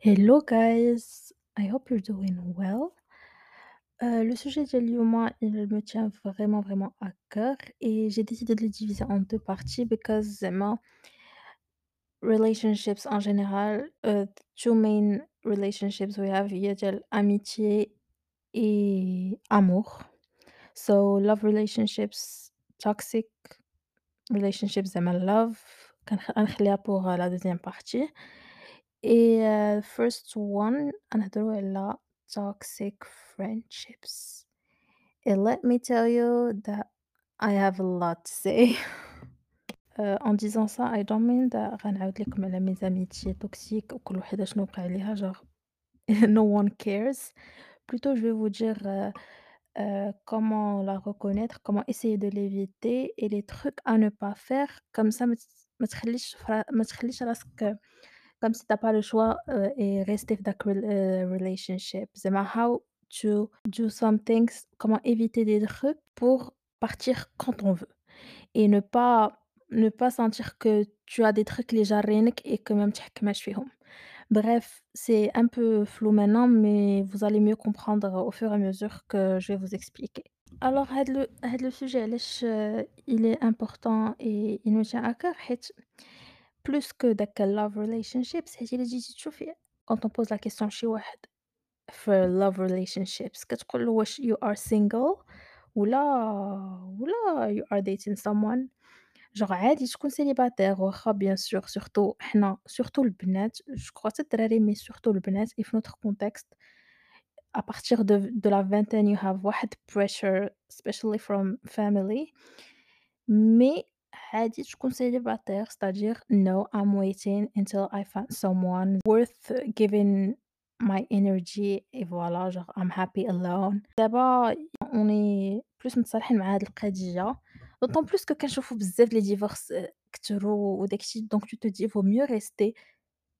Hello guys, I hope you're doing well. Euh, le sujet de l'humain, il me tient vraiment, vraiment à cœur et j'ai décidé de le diviser en deux parties because زعما relationships en général, euh, two main relationships we have هي ديال amitié et amour. So love relationships, toxic relationships زعما love كنخ- غنخليها pour la deuxième partie. Et euh, first one غنهضروا على toxic friendships. And let me tell you that I have a lot to say. Euh, en disant ça, I don't mean that غنعاود لكم على mes amitiés toxiques وكل وحدة شنو وقع ليها genre no one cares. Plutôt, je vais vous dire euh, euh, comment la reconnaître, comment essayer de l'éviter et les trucs à ne pas faire. Comme ça, ما تس- ما تخليش فرا- ما تخليش راسك comme si t'as pas le choix euh, et rester dans la euh, relationship. C'est how to do some things, comment éviter des trucs pour partir quand on veut et ne pas ne pas sentir que tu as des trucs déjà rien et que même tu as chez Bref, c'est un peu flou maintenant, mais vous allez mieux comprendre au fur et à mesure que je vais vous expliquer. Alors, le, le sujet, euh, il est important et il nous tient à cœur. plus que داك love relationships, حيت إلا جيتي تشوفي quand on pose la question لشي واحد في love relationships كتقول له واش you are single ولا ولا you are dating someone جونغ عادي تكون célibataire واخا bien sûr surtout حنا surtout البنات je crois حتى الدراري mais surtout البنات et في notre contexte à partir de de la vingtaine you have واحد pressure especially from family mais عادي تكون célibataire c'est-à-dire no I'm waiting until I find someone worth giving my energy et voilà genre I'm happy alone دابا on est plus متصالحين مع هاد القضية d'autant plus que كنشوفوا بزاف لي divorce آآ كتروا وداك الشي donc tu te dis vaut mieux rester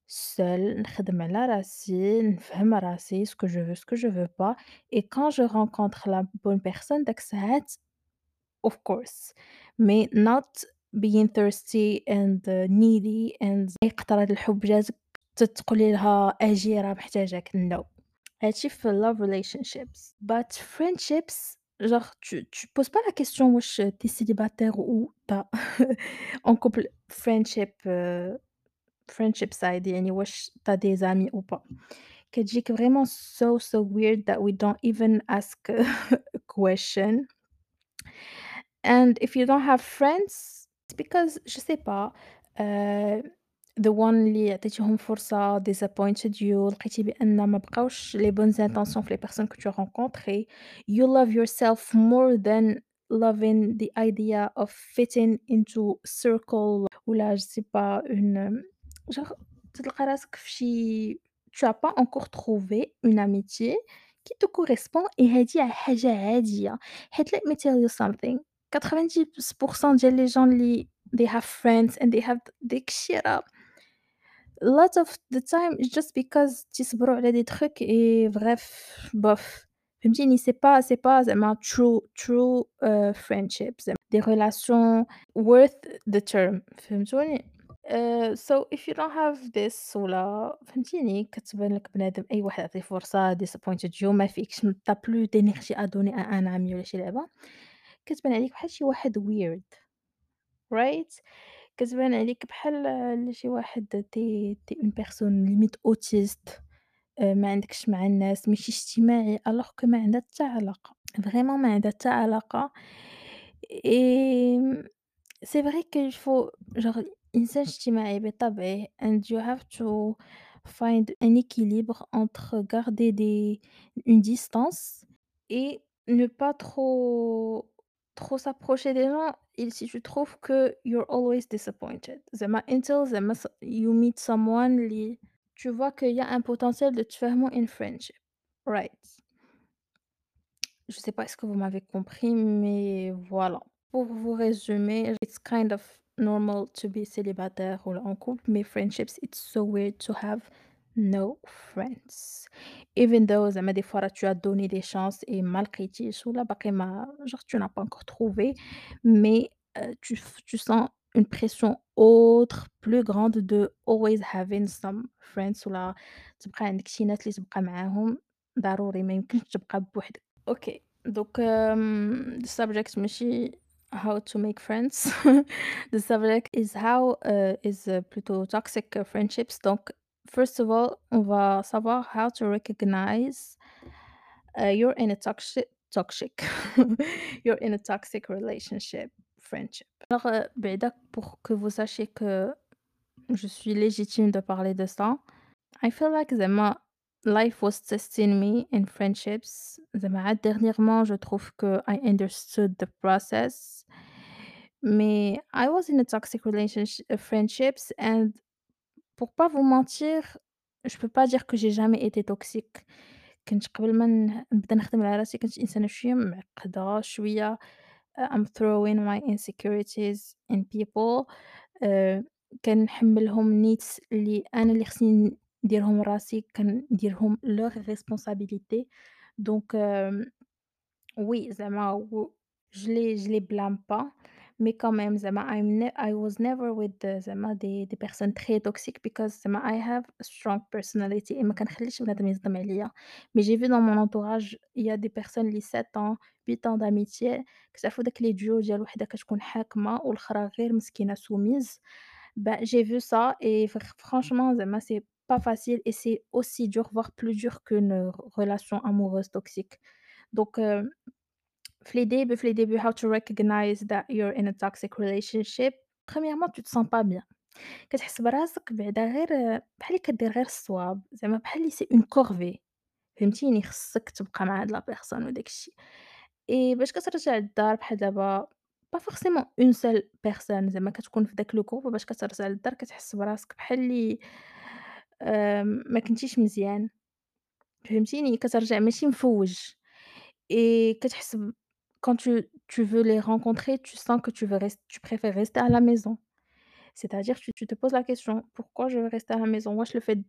seule نخدم على راسي نفهم راسي ce que je veux ce que je veux pas et quand je rencontre la bonne personne داك الساعات of course mais not being thirsty and uh, needy and أي قطرة الحب جاتك ت تقولي لها أجي راه محتاجاك no هادشي في love relationships but friendships genre tu tu poses pas la question واش tu es célibataire ou tu as en couple friendship heu friendship side يعني واش tu as des amis ou pas كتجيك vraiment so so weird that we don't even ask a question and if you don't have friends it's because je sais pas آآ the one اللي عطيتيهم فرصة disappointed you لقيتي بأن ما بقاوش les bonnes intentions في les personnes que tu as rencontrées you love yourself more than loving the idea of fitting into circle ولا je sais pas une genre تلقى راسك في شي tu as pas encore trouvé une amitié qui te correspond et هادي حاجة عادية حيت let me tell you something 90% ديال les gens اللي they have friends and they have داك الشي راه a lot of the time it's just because تيصبروا على des trucs et bref bof فهمتيني c'est pas c'est pas زعما true true euh, friendship زعما des relations worth the term فهمتوني آآ so if you don't have this ولا فهمتيني كتبان لك بنادم أي واحد عطيه فرصة disappointed you ما فيكش م tu as plus d'énergie à donner à un ami ولا شي لعبة، كتبان عليك بحال شي واحد ويرد رايت كتبان عليك بحال شي واحد تي تي اون بيرسون ليميت اوتيست ما عندكش مع الناس ماشي اجتماعي الوغ كو ما عندها حتى علاقة فريمون ما عندها حتى علاقة. اي سي فري كو جوغ انسان اجتماعي بطبعه اند يو هاف تو فايند ان ايكيليبر انتر غاردي دي اون ديستانس اي ne pas trop trop s'approcher des gens et si tu trouves que you're always disappointed زعما until زعما س you meet someone اللي tu vois qu'il y a un potentiel de تفاهموا in friendship right je sais pas est-ce que vous m'avez compris mais voilà pour vous résumer it's kind of normal to be célibataire ou en couple mais friendships it's so weird to have no friends even though زعما des fois tu as donné des chances et ما لقيتيش ولا باقي ما genre tu n'as pas encore trouvé mais heu, tu f tu sens une pression autre, plus grande de always having some friends ولا تبقى عندك شي ناس اللي تبقى معاهم ضروري ما يمكنش تبقى بوحدك. أوكي دوك آمم the subject ماشي how to make friends the subject is how uh, is uh, plutôt toxic uh, friendships donc first of all on va savoir how to recognize uh, you're in a toxic toxic you're in a toxic relationship friendship alors euh, بعدا pour que vous sachiez que je suis légitime de parler de ça I feel like زعما life was testing me in friendships زعما عاد dernièrement je trouve que I understood the process mais I was in a toxic relationship friendships and pour pas vous mentir je peux pas dire que j'ai jamais été toxique كنت قبل ما ن نبدا نخدم على راسي كنت إنسانة شوية معقدة شوية uh, I'm throwing my insecurities in people آآ كنحمّلهم needs اللي أنا اللي خصني نديرهم راسي كنديرهم leur responsabilité donc hem oui زعما و je les je les blâme pas mais quand même زعما I'm ne I was never with the زعما des des personnes très toxiques because زعما I have a strong personality et ما كنخليش بنادم يصدم عليَّ mais j'ai vu dans mon entourage il y a des personnes اللي 7 ans 8 ans d'amitié كتعرفوا داك les duos ديال وحدة كتكون حاكمة والأخرى غير مسكينة soumise bah, j'ai vu ça et fr franchement زعما c'est pas facile et c'est aussi dur voire plus dur qu'une relation amoureuse toxique donc heu في les débuts في les débuts how to recognize that you're in a toxic relationship. Premièrement tu te sens pas bien. كتحس براسك بعدا غير بحال كدير غير الصواب. زعما بحال c'est une corvée. فهمتيني؟ خصك تبقى مع هاد لا بيرسون وداك الشي et باش كترجع للدار بحال دابا pas forcément une seule personne. زعما كتكون في داك le groupe وباش كترجع للدار كتحس براسك بحال اللي ما كنتيش مزيان. فهمتيني؟ كترجع ماشي مفوّج. Et كتحس quand tu tu veux les rencontrer, tu sens que tu veux res tu préfères rester à la maison. C'est-à-dire tu tu te poses la question: «Pourquoi je veux rester à la maison?» واش le fait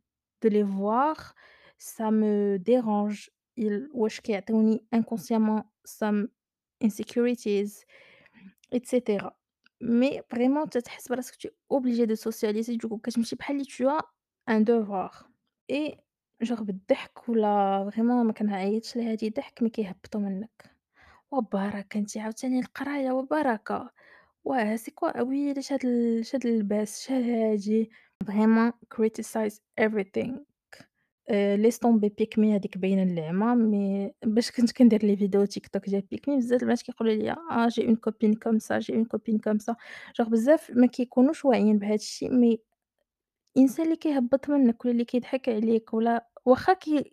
de les voir, ça me dérange. ils واش كيعطيوني inconsciemment some insecurities et cetera. Mais vraiment تتحس براسك tu es obligé de socialiser du coup كتمشي بحال اللي tu as un devoir et genre بالضحك ولا vraiment ما كنعيطش لهادي ضحك مي كيهبطوا منك. وبركة أنتِ عاوتاني القراية وبركة، واه سي كوا ويلي اش هاد ال اش هاد اللباس، اش هادي، vraiment criticize everything. آآ laisse tomber هاذيك باينة اللعمة، مي باش كنت كندير لي فيديو تيك توك ديال me بزاف البنات كيقولوا ليا آه j'ai une copine comme ça j'ai une copine comme ça. Genre بزاف ما كيكونوش واعيين بهاد الشي مي الإنسان اللي كيهبّط منّك ولا اللي كيضحك عليك ولا واخا كي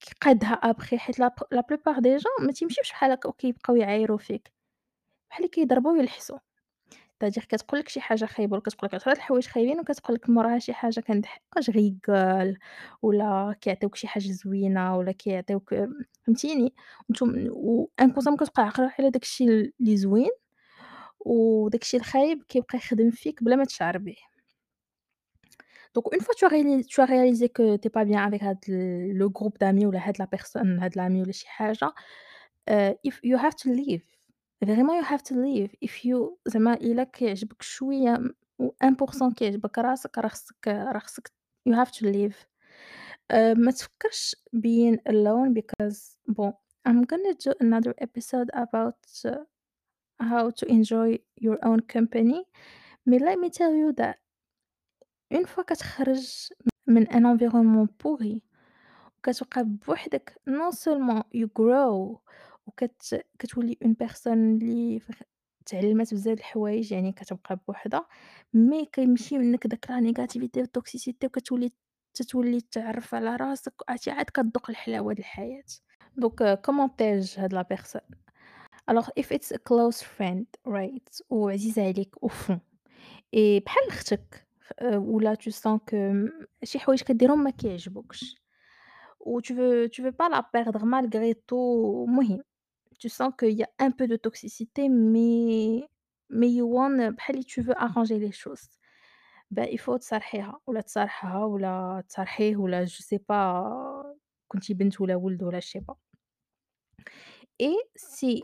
كيقادها أبخي حيت لا ب la plupart des gens ما تيمشيوش بحال هكا وكيبقاو يعايروا فيك، بحال اللي كيضربوا ويلحسوا، c'est-à-dire كتقول لك شي حاجة خايبة ولا كتقول لك 10 د الحوايج خايبين وكتقول لك موراها شي حاجة كنضحك اش غيقال ولا كيعطيوك شي حاجة زوينة ولا كيعطيوك فهمتيني؟ وأنتم وinconsciemment كتبقى عاقلة على داك الشي اللي زوين وداك الشي الخايب كيبقى يخدم فيك بلا ما تشعر به. Donc une fois tu as réali tu as réalisé que tu es pas bien avec هاد le groupe d'amis ولا هاد la personne هاد l'ami ولا شي حاجة، آآ if you have to leave vraiment you have to leave if you زعما إلا كيعجبك شوية م و1% كيعجبك راسك راه خصك راه خصك you have to leave آآ ما تفكّرش being alone because bon I'm gonna do another episode about uh, how to enjoy your own company mais let me tell you that une fois كتخرج من un environnement pourri وكتبقى بوحدك non seulement you grow وكت كتولي une personne اللي فخ تعلّمات بزاف الحوايج يعني كتبقى بوحدها، مي كيمشي منك داك la négativité والtoxicité وكتولي تتولي تعرف على راسك عرفتي عاد كتذوق الحلاوة د الحياة. دونك piège هاد la personne؟ alors if it's a close friend right وعزيزة عليك au fond et بحال ختك آآ ولا tu sens que م شي حوايج كديرهم ما كيعجبوكش و tu veux tu veux pas la perdre malgré tout المهم tu sens qu'il y a un peu de toxicité mais mais you want بحال اللي tu veux arranger les choses bah il faut تصارحيها ولا تصارحها ولا تصارحيه ولا je sais pas كنتِ بنت ولا ولد ولا je sais pas et si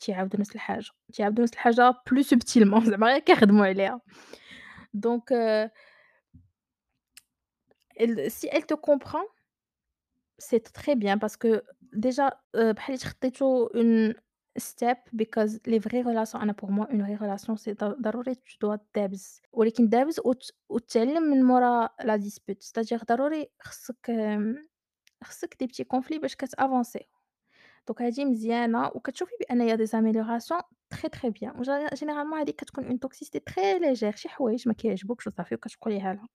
تيعاودوا نفس الحاجة، تيعاودوا نفس الحاجة plus subtilement زعما غير كيخدموا عليها donc heu elle si elle te comprend c'est très bien parce que déjà heu بحال اللي خطيتو une step because les vraies relations أنا pour moi une vraie relation c'est ض ضروري tu dois تدابز ولكن تدابز وت وتتعلم من مورا la dispute c'est-à-dire ضروري خصك آمم، خصك des petits conflits باش كتavancer دونك هادي مزيانه وكتشوفي بان هي دي زاميليوراسيون تري تري بيان جينيرالمون هادي كتكون اون توكسيسيتي تري ليجير شي حوايج ما كيعجبوكش وصافي وكتقوليها لها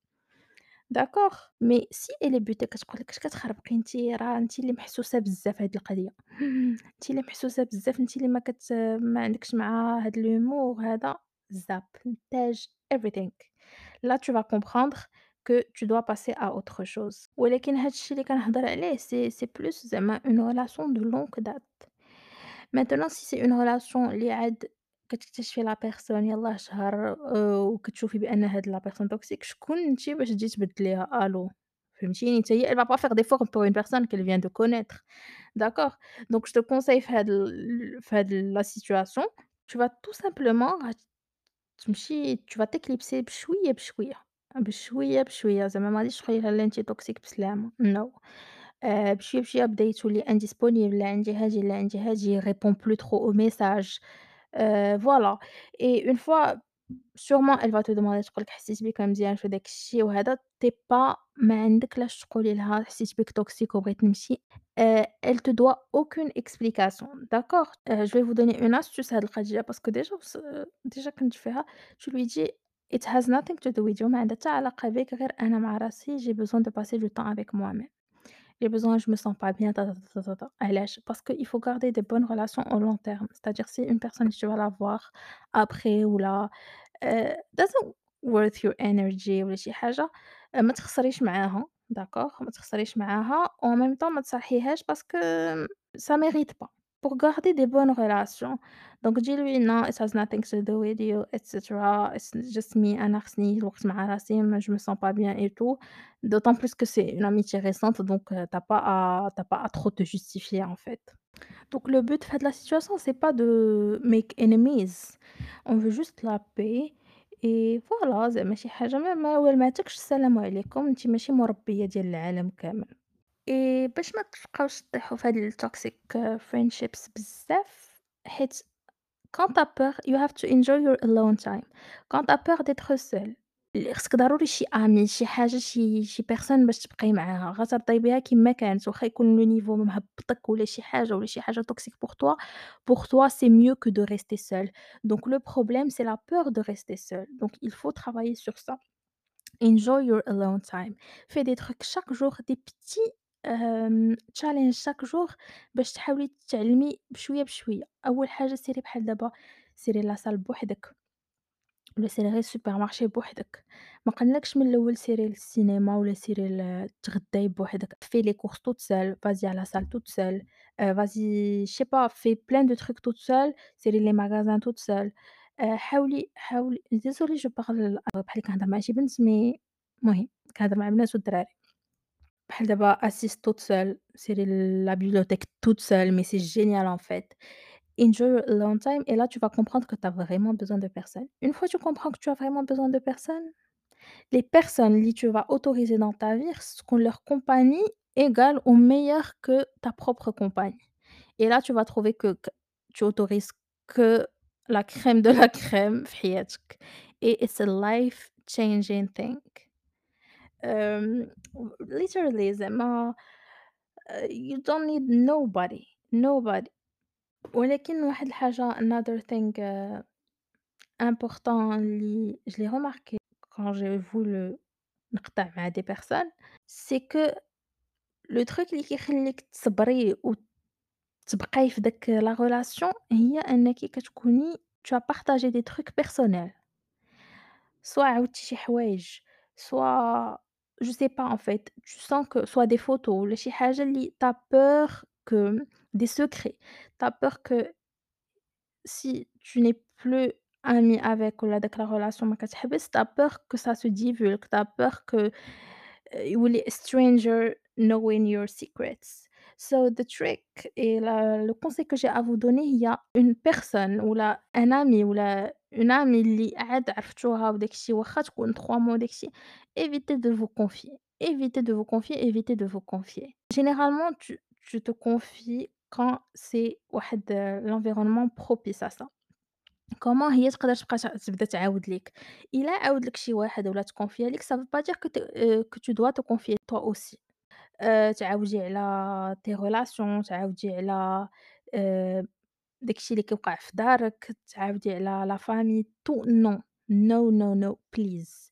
داكوغ مي سي الي بوتي كتقول لك اش كتخربقي انت راه انت اللي محسوسه بزاف هاد القضية انت اللي محسوسه بزاف انت اللي ما كت ما عندكش مع هاد لومور هذا زاب نتاج everything. لا tu vas comprendre que tu dois passer à autre chose. ولكن هاد الشي اللي كنهضر عليه c'est c'est plus زعما une relation de longue date. Maintenant si c'est une relation اللي عاد كتكتشفي la personne يلاه شهر آآ، وكتشوفي بأن هاد la personne toxique شكون أنتِ باش تجي تبدليها؟ ألو، فهمتيني؟ حتى هي elle va pas faire d'effort pour une personne qu'elle vient de connaître d'accord؟ donc je te conseille في هاد ال في هاد la situation tu vas tout simplement غت تمشي tu vas t'éclipser بشوية بشوية، بشوية بشوية زعما ما غاديش تقولي لها لا أنتِ toxic بسلامة no آآ، بشوية بشوية بديتِ تولي indisponible لا عندي هاجي لا عندي هاجي plus trop aux messages heu, voilà et une fois sûrement elle va te demander تقول لك حسيت بك مزيان في داك الشي وهذا es pas ما عندك لاش تقولي لها حسيت بك toxique وبغيت نمشي doit aucune explication d'accord؟ heu, je vais vous donner une astuce هاد que déjà وص déjà كنت فيها tu lui dis it has nothing to do with you ما عندها حتى علاقة بيك غير أنا مع راسي j'ai besoin de passer du temps avec moi-même. J'ai besoin je me sens pas bien ta ta ta ta ta ta علاش؟ parce qu'il faut garder des bonnes relations au long terme c'est-à-dire si une personne tu vas la voir après ولا heu, doesn't worth your energy ولا شي حاجة ما تخسريش معاها d'accord ما تخسريش معاها وen même temps ما تصالحيهاش parce que ça mérite pas. Pour garder des bonnes relations donc dis-lui non it has nothing to do with you et cetera it's just me أنا خصني الوقت مع راسي ما je me sens pas bien et tout d'autant plus que c'est une amitié récente donc tu as pas à tu as pas à trop te justifier en fait. Donc le but في هاد la situation c'est pas de make enemies on veut juste la paix et voilà زعما شي حاجة ما ما والماتكش السلام عليكم أنتِ ماشي مربية ديال العالم كامل. et باش ما تبقاوش طيحوا في هاد الtoxic friendships بزاف حيت quand tu as peur you have to enjoy your alone time quand tu as peur d'être seule ل خصك ضروري شي ami شي حاجة شي شي personne باش تبقاي معاها غترضي بها كيما كانت واخا يكون le niveau مهبطك ولا شي حاجة ولا شي حاجة toxique pour toi pour toi c'est mieux que de rester seule donc le problème c'est la peur de rester seule donc il faut travailler sur ça. Enjoy your alone time fais des trucs chaque jour des petits آمم challenge chaque باش تحاولي تتعلمي بشوية بشوية. أول حاجة سيري بحال دابا سيري لاصال بوحدك ولا سيري غير السوبرمارشي بوحدك ما قلناكش من الأول سيري للسينما ولا سيري تغداي بوحدك fais les courses toute seule vas-y à la salle toute seule heu, vas-y je sais pas fais plein de trucs toute seule سيري magasins toute seule heu، حاولي حاولي désolée je parle بحال كنهضر مع شي بنت مي المهم كنهضر مع البنات والدراري. بحال دابا assise toute seule سيري la bibliothèque toute seule mais c'est génial en fait. Enjoy your alone time et là tu vas comprendre que tu as vraiment besoin de personne. Une fois tu comprends que tu as vraiment besoin de personne, les personnes اللي tu vas autoriser dans ta vie خصكون leur compagnie égale ou meilleure que ta propre compagnie et là tu vas trouver que q tu autorises que la crème de la crème في حياتك et it's a life changing thing. Um, literally زعما آه، you don't need nobody nobody. ولكن واحد الحاجة another thing uh, important اللي جلي remarqué quand j'ai voulu نقطع مع دي بيرسون سي كو لو تخيك اللي كيخليك تصبري و تبقاي في داك لا ريلاسيون هي أنك كتكوني تو بارطاجي دي تروك بيرسونيل سوا عاودتي شي حوايج سوا je sais pas en fait, tu sens que soit des photos ولا شي حاجة اللي tu as peur que des secrets, tu as peur que si tu n'es plus ami avec ولا داك la relation ما كتحبس tu as peur que ça se divulgue, tu as peur que euh, يولي a stranger knowing your secrets. So the trick et la le conseil que j'ai à vous donner, il y a une personne ولا un ami ولا une amie اللي عاد عرفتوها وداك الشي واخا تكون 3 mois وداك الشي, évitez de vous confier, évitez de vous confier, évitez de vous confier. Généralement tu tu te confies quand c'est واحد l'environnement propice à ça. كومون هي تقدر تبقى ت تبدا تعاود ليك، إلا عاود لك شي واحد ولا تكونفيا ليك ça veut pas dire que tu heu, que tu dois te confier toi aussi. آآ تعاودي على tes relations تعاودي على آآ داك الشي اللي كيوقع في دارك، تعاودي على la famille tout non, no, no, no please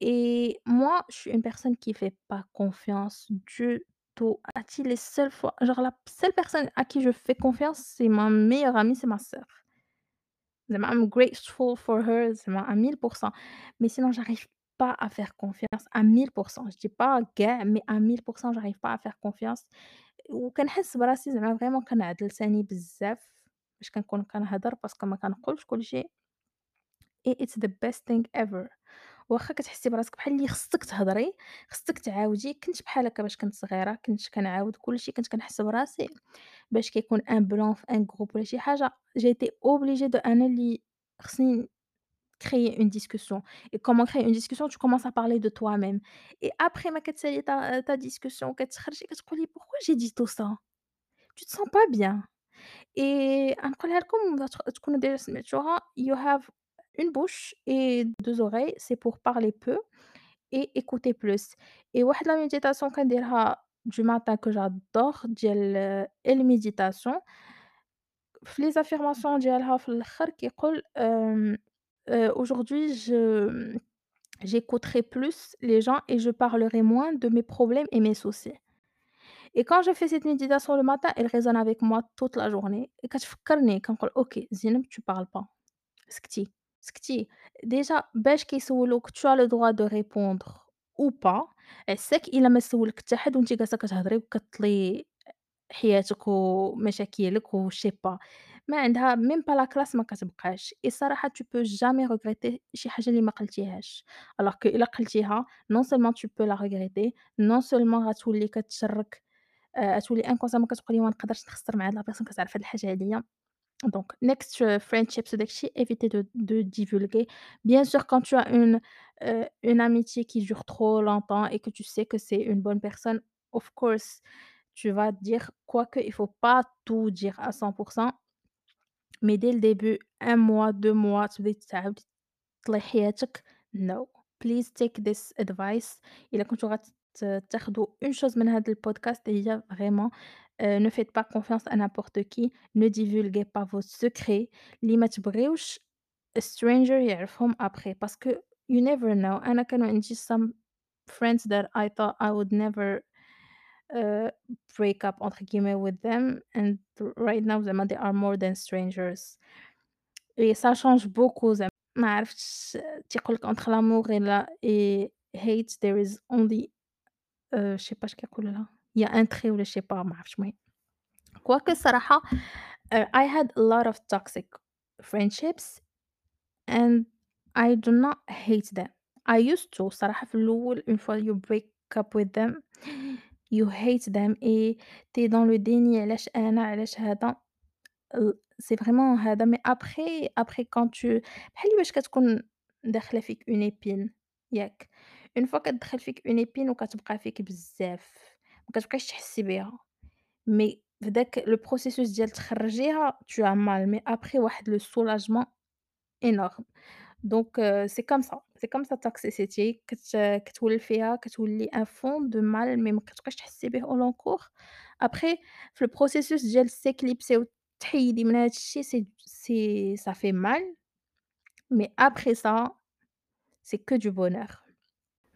et moi je suis une personne qui fait pas confiance du tout. Ati les seules fois genre la seule personne à qui je fais confiance, c'est ma meilleure amie, c'est ma sœur. زعما I'm grateful for her زعما à 1000 mais sinon j'arrive pas à faire confiance à 1000 je dis pas كاع mais à 1000 j'arrive pas à faire confiance. وكنحس براسي زعما فريمون كنعض لساني بزاف فاش كنكون كنهضر باسكو ما كنقولش كلشي et it's the best thing ever. واخا كتحسي براسك بحال اللي خصك تهضري، خصك تعاودي، كنت بحال هكا باش كنت صغيرة، كنت كنعاود كلشي، كنت كنحس براسي باش كيكون ان بلان في ان جروب ولا شي j'ai été obligée de أنا اللي خصني créer une discussion et comment créer une discussion tu commences à parler de toi-même et après ما كتسالي ta ta discussion كتخرجي كتقولي pourquoi j'ai dit tout ça tu te sens pas bien et غنقولها لكم تق تكونوا ديجا سمعتوها you have une bouche et 2 oreilles c'est pour parler peu et écouter plus et واحد la méditation كنديرها du matin que j'adore ديال الméditation في les affirmations ديالها في الآخر كيقول آمم Heu, aujourd'hui, je j'écouterai plus les gens et je parlerai moins de mes problèmes et mes soucis. Et quand je fais cette méditation le matin, elle résonne avec moi toute la journée. Et كتفكّرني كنقول OK Zineb tu parles pas. سكتي، سكتي. Déjà باش كيسولوك tu as le droit de répondre ou pas. عساك إلا ما سولك حتى حد وأنتِ جالسة كتهضري وكتطلي حياتِك ومشاكلِك وje sais pas ما عندها même pas la classe ما كتبقاش et الصراحة tu peux jamais regretter شي حاجة اللي ما قلتيهاش alors que إلا قلتيها non seulement tu peux la regretter non seulement غتولي كتشرِّك آآ غتولي inconsciemment كتقولي ما نقدرش نخسر مع هاد la personne كتعرف هاد الحاجة هادية donc next euh, friendships وداك الشي éviter de de divulguer bien sûr quand tu as une, heu, une amitié qui dure trop longtemps et que tu sais que c'est une bonne personne of course tu vas dire quoique il faut pas tout dire à 100 mais dès le début 1 mois 2 mois تبداي تعاودي تطلعي حياتك no please take this advice إلا كنتو غت تاخدوا une chose من هذا البودكاست هي vraiment heu, ne faites pas confiance à n'importe qui, ne divulguez pas vos secrets اللي ما تبغيوش stranger يعرفهم après parce que you never know أنا كانوا عندي some friends that I thought I would never uh, break up entre guillemets with them and right now زعما they are more than strangers et ça change beaucoup زعما ما عرفتش تيقول لك entre l'amour et la et hate there is only euh, je sais pas اش كيقولوا لها il y a un trait ولا je sais pas ما عرفتش المهم quoique الصراحة uh, I had a lot of toxic friendships and I do not hate them I used to صراحة في الأول une fois you break up with them you hate them et tu es dans le déni علاش أنا علاش هذا ال c'est vraiment هذا mais après après quand tu بحال اللي باش كتكون داخلة فيك une épine ياك une fois كتدخل فيك une épine وكتبقى فيك بزاف ما كتبقايش تحسي بيها mais في داك le processus ديال تخرّجيها tu as mal mais après واحد le soulagement énorme donc heu, c'est comme ça, c'est comme ça toxicity كت كتولف فيها كتولي un fond de mal mais ما كتبقايش تحسي به au long cours après في الprocessus ديال s'éclipser وتحيدي من هاد الشي c'est c'est ça fait mal mais après ça c'est que du bonheur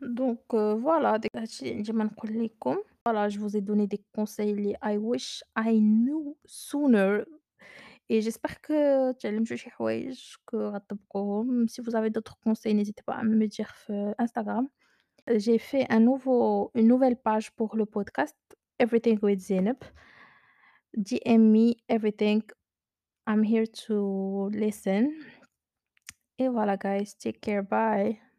donc heu, voilà داك هادشي اللي عندي ما نقول لكم voilà je vous ai donné des conseils اللي I wish I knew sooner et j'espère que تعلمتوا شي حوايج que غتطبقوهم. Si vous avez d'autres conseils, n'hésitez pas à me dire في Instagram. J'ai fait un nouveau une nouvelle page pour le podcast Everything with Zeynep. DM me everything. I'm here to listen. Et voilà guys, take care, bye.